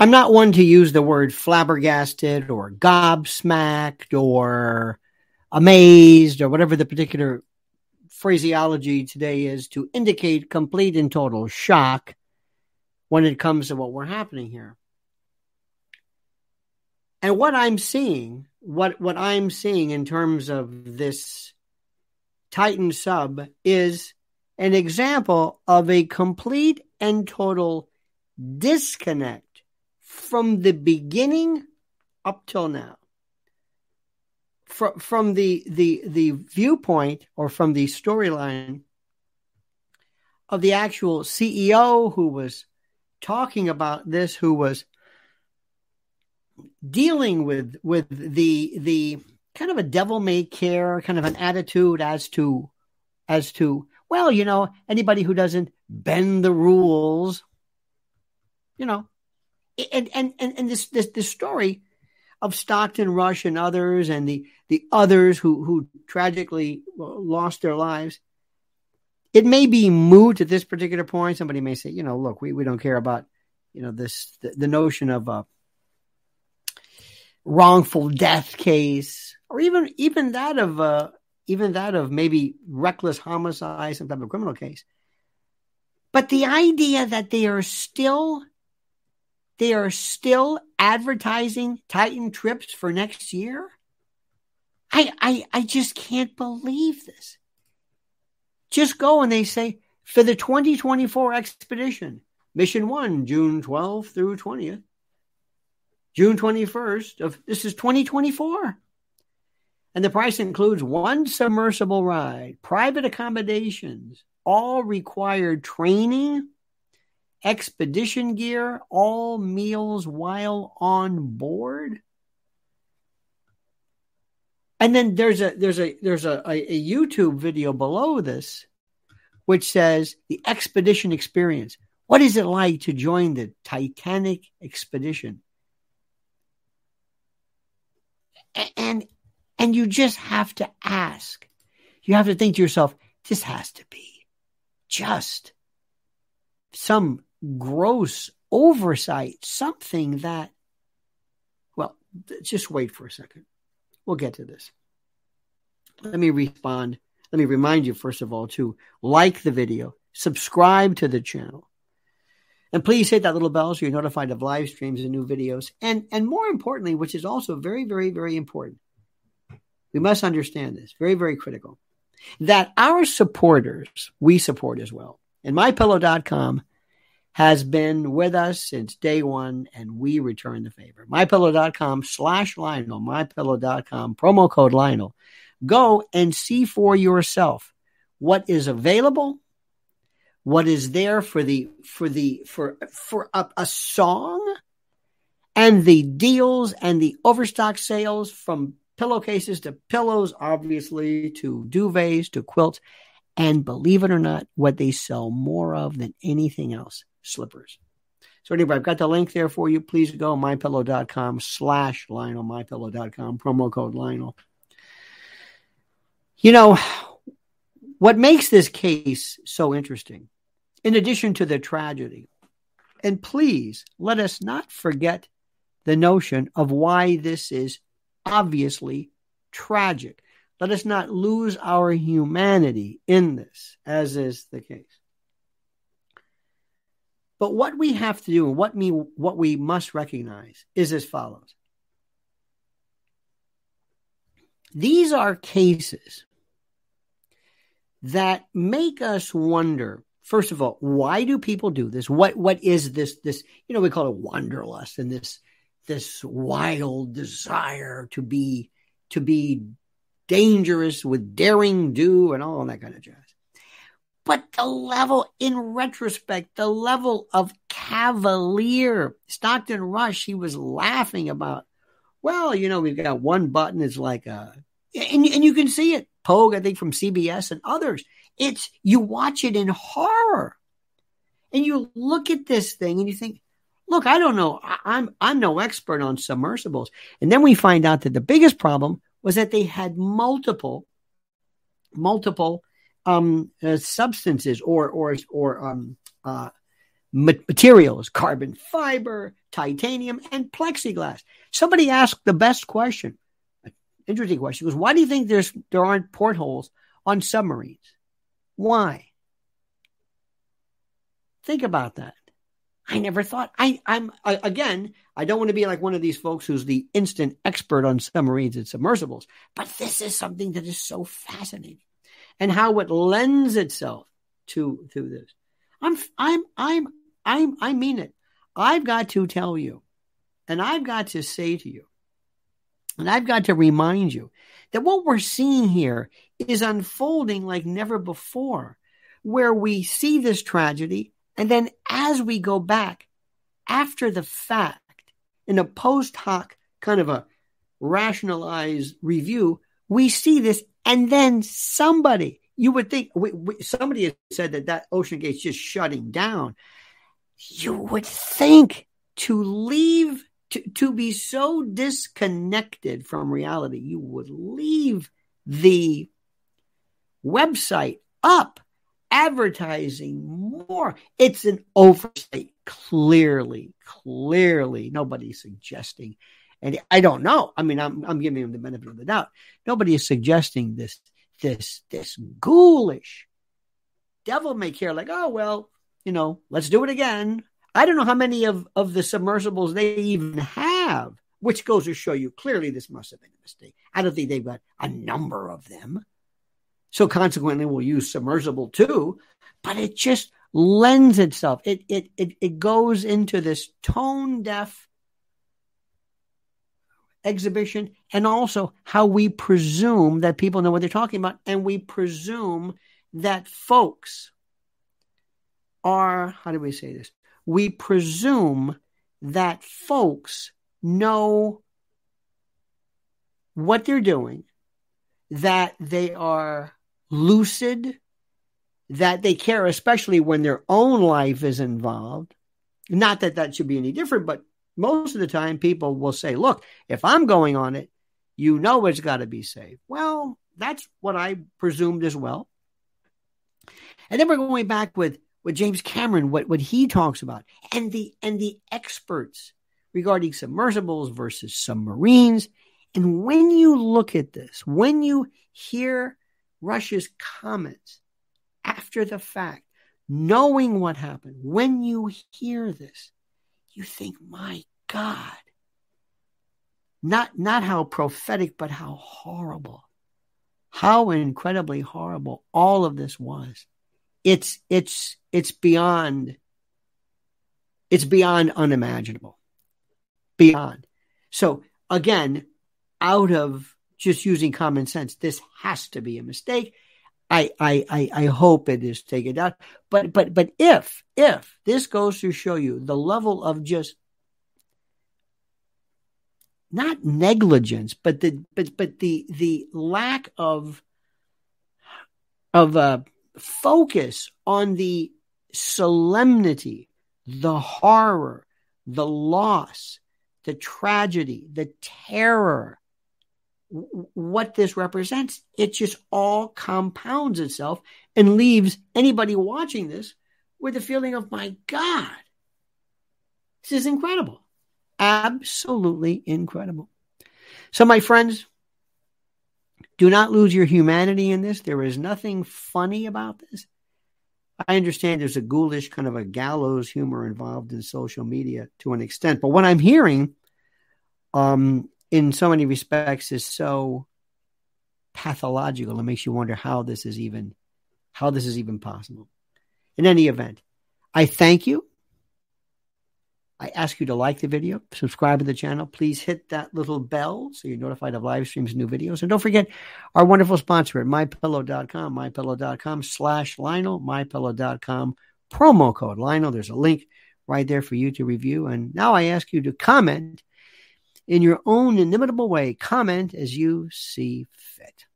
I'm not one to use the word flabbergasted or gobsmacked or amazed or whatever the particular phraseology today is to indicate complete and total shock when it comes to what we're happening here. And what I'm seeing, what what I'm seeing in terms of this Titan sub is an example of a complete and total disconnect from the beginning up till now. From, from the, the, the viewpoint or from the storyline of the actual CEO who was talking about this, who was dealing with with the the kind of a devil may care kind of an attitude as to as to well you know anybody who doesn't bend the rules you know and and and, and this this story of Stockton Rush and others and the the others who who tragically lost their lives it may be moot at this particular point somebody may say you know look we, we don't care about you know this the, the notion of a wrongful death case, or even even that of uh, even that of maybe reckless homicide, some type of criminal case. But the idea that they are still they are still advertising Titan trips for next year. I I I just can't believe this. Just go and they say for the 2024 expedition, mission 1, June 12th through 20th. June 21st of this is 2024. And the price includes one submersible ride, private accommodations, all required training, expedition gear, all meals while on board. And then there's a there's a there's a, a, a YouTube video below this which says the expedition experience. What is it like to join the Titanic expedition? and and you just have to ask. You have to think to yourself, this has to be just some gross oversight, something that, well, just wait for a second. We'll get to this. Let me respond. Let me remind you, first of all, to like the video, subscribe to the channel, and please hit that little bell so you're notified of live streams and new videos. And, and more importantly, which is also very, very, very important, we must understand this, very, very critical, that our supporters, we support as well. And mypillow.com has been with us since day one, and we return the favor. MyPillow.com slash Lionel, MyPillow.com, promo code Lionel. Go and see for yourself what is available what is there for the for the for for a, a song and the deals and the overstock sales from pillowcases to pillows obviously to duvets to quilts and believe it or not what they sell more of than anything else slippers so anyway i've got the link there for you please go mypillow.com slash lionel mypillow.com promo code lionel you know what makes this case so interesting in addition to the tragedy. And please let us not forget the notion of why this is obviously tragic. Let us not lose our humanity in this, as is the case. But what we have to do and what, me, what we must recognize is as follows. These are cases that make us wonder first of all, why do people do this? What what is this this you know we call it wanderlust and this this wild desire to be to be dangerous with daring do and all that kind of jazz. But the level in retrospect, the level of cavalier Stockton Rush, he was laughing about. Well, you know, we've got one button. It's like a, and, and you can see it. Pogue, I think, from CBS and others. It's you watch it in horror, and you look at this thing and you think, "Look, I don't know. I, I'm I'm no expert on submersibles." And then we find out that the biggest problem was that they had multiple, multiple um, uh, substances or or or um, uh, materials, carbon fiber, titanium, and plexiglass. Somebody asked the best question, interesting question, was why do you think there's there aren't portholes on submarines? Why? Think about that. I never thought. I, I'm I, again. I don't want to be like one of these folks who's the instant expert on submarines and submersibles, but this is something that is so fascinating, and how it lends itself to to this. I'm I'm I'm I'm I mean it. I've got to tell you, and I've got to say to you, and I've got to remind you that what we're seeing here is unfolding like never before, where we see this tragedy and then as we go back after the fact, in a post hoc kind of a rationalized review, we see this. And then somebody, you would think, we, we, somebody has said that that OceanGate's just shutting down. You would think to leave, to, to be so disconnected from reality, you would leave the website up advertising more. It's an oversight. Clearly, clearly, nobody's suggesting. And I don't know. I mean, I'm, I'm giving him the benefit of the doubt. Nobody is suggesting this, this, this ghoulish devil may care, like, oh, well, you know, let's do it again. I don't know how many of, of the submersibles they even have, which goes to show you clearly this must have been a mistake. I don't think they've got a number of them. So consequently, we'll use submersible too, but it just lends itself. It it it, it goes into this tone deaf exhibition and also how we presume that people know what they're talking about and we presume that folks are how do we say this we presume that folks know what they're doing that they are lucid, that they care, especially when their own life is involved. Not that that should be any different, but most of the time people will say, look, if I'm going on it, you know it's got to be safe. Well, that's what I presumed as well. And then we're going back with, with James Cameron, what, what he talks about, and the and the experts regarding submersibles versus submarines. And when you look at this, when you hear Rush's comments after the fact, knowing what happened, when you hear this, you think, my God, not, not how prophetic, but how horrible, how incredibly horrible all of this was. It's, it's, it's beyond, it's beyond unimaginable. Beyond. So again, out of just using common sense. This has to be a mistake. I, I, I, hope it is taken out. But, but, but if, if this goes to show you the level of just not negligence, but the, but, but the, the lack of, of, uh, focus on the solemnity, the horror, the loss, the tragedy, the terror, what this represents. It just all compounds itself and leaves anybody watching this with a feeling of, my God, this is incredible. Absolutely incredible. So, my friends, do not lose your humanity in this. There is nothing funny about this. I understand there's a ghoulish kind of a gallows humor involved in social media to an extent, but what I'm hearing um, in so many respects is so pathological. It makes you wonder how this is even how this is even possible. In any event, I thank you. I ask you to like the video, subscribe to the channel. Please hit that little bell so you're notified of live streams and new videos. And don't forget our wonderful sponsor at mypillow.com, mypillow.com slash Lionel, mypillow.com promo code Lionel. There's a link right there for you to review. And now I ask you to comment in your own inimitable way. Comment as you see fit.